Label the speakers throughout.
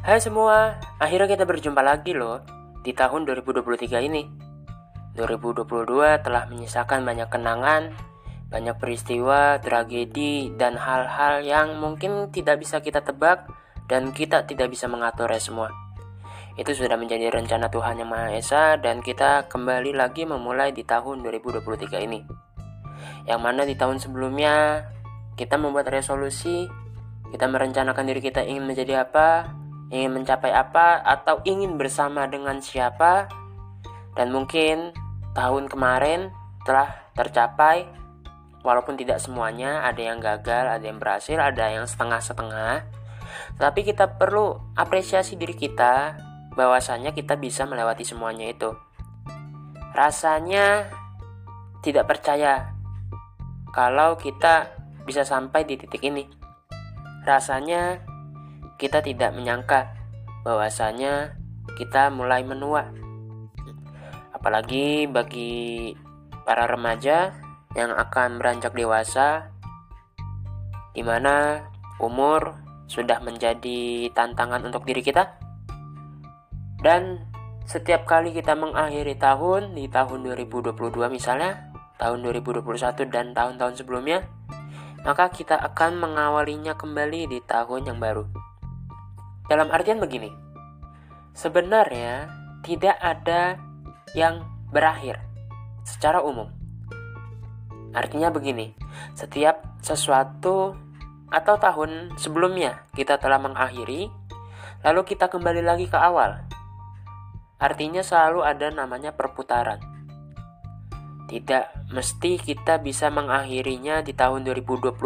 Speaker 1: Hai semua, akhirnya kita berjumpa lagi loh di tahun 2023 ini. 2022 telah menyisakan banyak kenangan, banyak peristiwa, tragedi, dan hal-hal yang mungkin tidak bisa kita tebak dan kita tidak bisa mengaturnya semua. Itu sudah menjadi rencana Tuhan Yang Maha Esa dan kita kembali lagi memulai di tahun 2023 ini. Yang mana di tahun sebelumnya kita membuat resolusi, kita merencanakan diri kita ingin menjadi apa, ingin mencapai apa atau ingin bersama dengan siapa. Dan mungkin tahun kemarin telah tercapai walaupun tidak semuanya ada yang gagal ada yang berhasil ada yang setengah-setengah. Tapi kita perlu apresiasi diri kita bahwasanya kita bisa melewati semuanya itu. Rasanya tidak percaya kalau kita bisa sampai di titik ini. Rasanya kita tidak menyangka bahwasanya kita mulai menua. Apalagi bagi para remaja yang akan beranjak dewasa, di mana umur sudah menjadi tantangan untuk diri kita. Dan setiap kali kita mengakhiri tahun di tahun 2022 misalnya, tahun 2021 dan tahun-tahun sebelumnya, maka kita akan mengawalinya kembali di tahun yang baru. Dalam artian begini, sebenarnya tidak ada yang berakhir secara umum. Artinya begini, setiap sesuatu atau tahun sebelumnya kita telah mengakhiri, lalu kita kembali lagi ke awal. Artinya selalu ada namanya perputaran. Tidak mesti kita bisa mengakhirinya di tahun 2022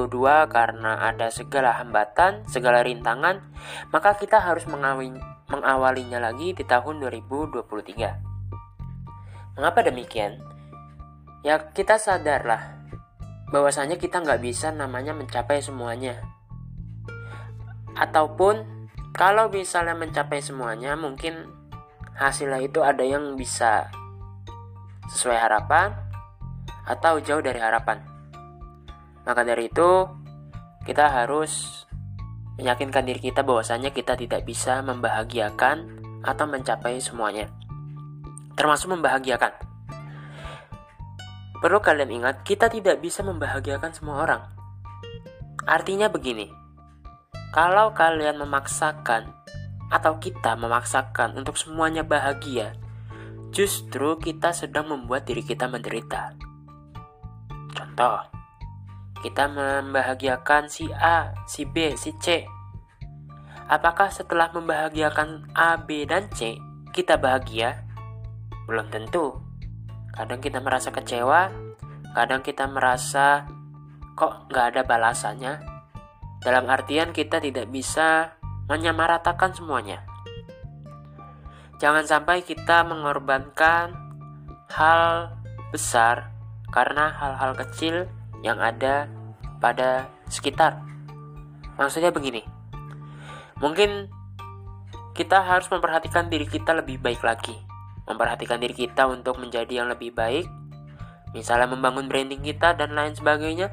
Speaker 1: karena ada segala hambatan, segala rintangan, maka kita harus mengawalinya lagi di tahun 2023. Mengapa demikian? Ya kita sadarlah bahwasanya kita nggak bisa namanya mencapai semuanya. Ataupun kalau misalnya mencapai semuanya mungkin hasilnya itu ada yang bisa sesuai harapan, atau jauh dari harapan. Maka dari itu, kita harus meyakinkan diri kita bahwasanya kita tidak bisa membahagiakan atau mencapai semuanya. Termasuk membahagiakan. Perlu kalian ingat, kita tidak bisa membahagiakan semua orang. Artinya begini, kalau kalian memaksakan atau kita memaksakan untuk semuanya bahagia, justru kita sedang membuat diri kita menderita. Contoh, kita membahagiakan si A, si B, si C. Apakah setelah membahagiakan A, B, dan C, kita bahagia? Belum tentu. Kadang kita merasa kecewa, kadang kita merasa kok nggak ada balasannya. Dalam artian kita tidak bisa menyamaratakan semuanya. Jangan sampai kita mengorbankan hal besar karena hal-hal kecil yang ada pada sekitar. Maksudnya begini, mungkin kita harus memperhatikan diri kita lebih baik lagi, memperhatikan diri kita untuk menjadi yang lebih baik, misalnya membangun branding kita dan lain sebagainya.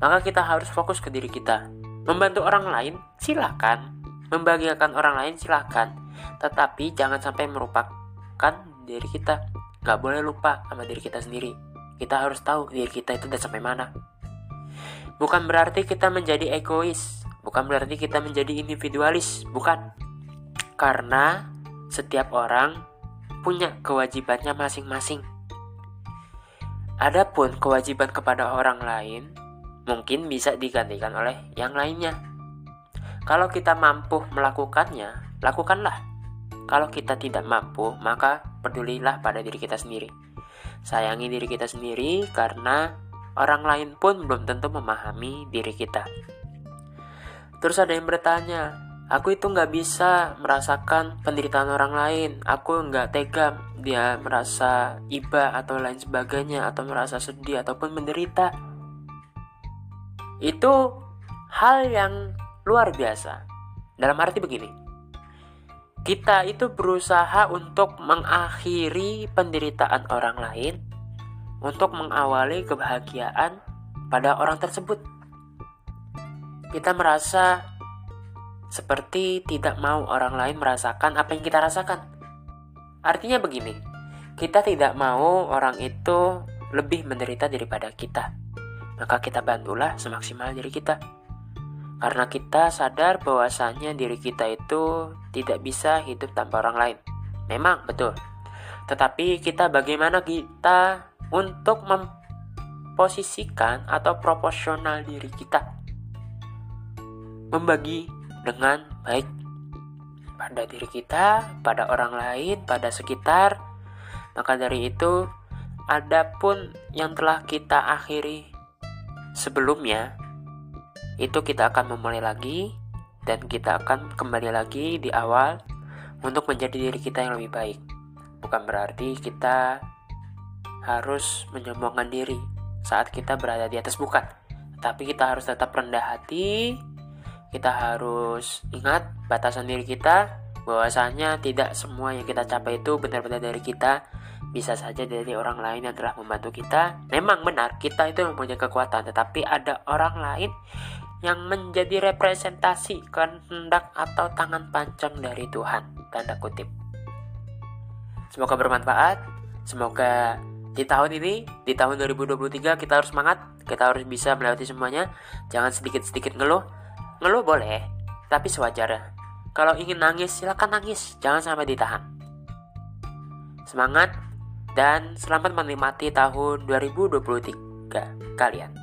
Speaker 1: Maka kita harus fokus ke diri kita. Membantu orang lain, silakan. Membahagiakan orang lain, silakan. Tetapi jangan sampai merupakan diri kita. Gak boleh lupa sama diri kita sendiri. Kita harus tahu diri kita itu udah sampai mana. Bukan berarti kita menjadi egois, bukan berarti kita menjadi individualis, bukan. Karena setiap orang punya kewajibannya masing-masing. Adapun kewajiban kepada orang lain mungkin bisa digantikan oleh yang lainnya. Kalau kita mampu melakukannya, lakukanlah. Kalau kita tidak mampu, maka pedulilah pada diri kita sendiri. Sayangi diri kita sendiri karena orang lain pun belum tentu memahami diri kita. Terus ada yang bertanya, aku itu nggak bisa merasakan penderitaan orang lain. Aku nggak tega dia merasa iba atau lain sebagainya atau merasa sedih ataupun menderita. Itu hal yang luar biasa. Dalam arti begini, kita itu berusaha untuk mengakhiri penderitaan orang lain, untuk mengawali kebahagiaan pada orang tersebut. Kita merasa seperti tidak mau orang lain merasakan apa yang kita rasakan. Artinya begini, kita tidak mau orang itu lebih menderita daripada kita. Maka kita bantulah semaksimal diri kita. Karena kita sadar bahwasannya diri kita itu tidak bisa hidup tanpa orang lain. Memang betul. Tetapi kita bagaimana kita untuk memposisikan atau proporsional diri kita membagi dengan baik pada diri kita, pada orang lain, pada sekitar. Maka dari itu, adapun yang telah kita akhiri sebelumnya, itu kita akan memulai lagi dan kita akan kembali lagi di awal untuk menjadi diri kita yang lebih baik. Bukan berarti kita harus menyombongkan diri saat kita berada di atas bukan. Tapi kita harus tetap rendah hati, kita harus ingat batasan diri kita bahwasanya tidak semua yang kita capai itu benar-benar dari kita bisa saja dari orang lain yang telah membantu kita. Memang benar kita itu mempunyai kekuatan. Tetapi ada orang lain yang menjadi representasi kehendak atau tangan panjang dari Tuhan. Tanda kutip. Semoga bermanfaat. Semoga di tahun ini di tahun 2023 kita harus semangat. Kita harus bisa melewati semuanya. Jangan sedikit-sedikit ngeluh. Ngeluh boleh tapi sewajarnya kalau ingin nangis silakan nangis. Jangan sampai ditahan. Semangat dan selamat menikmati tahun 2023 kalian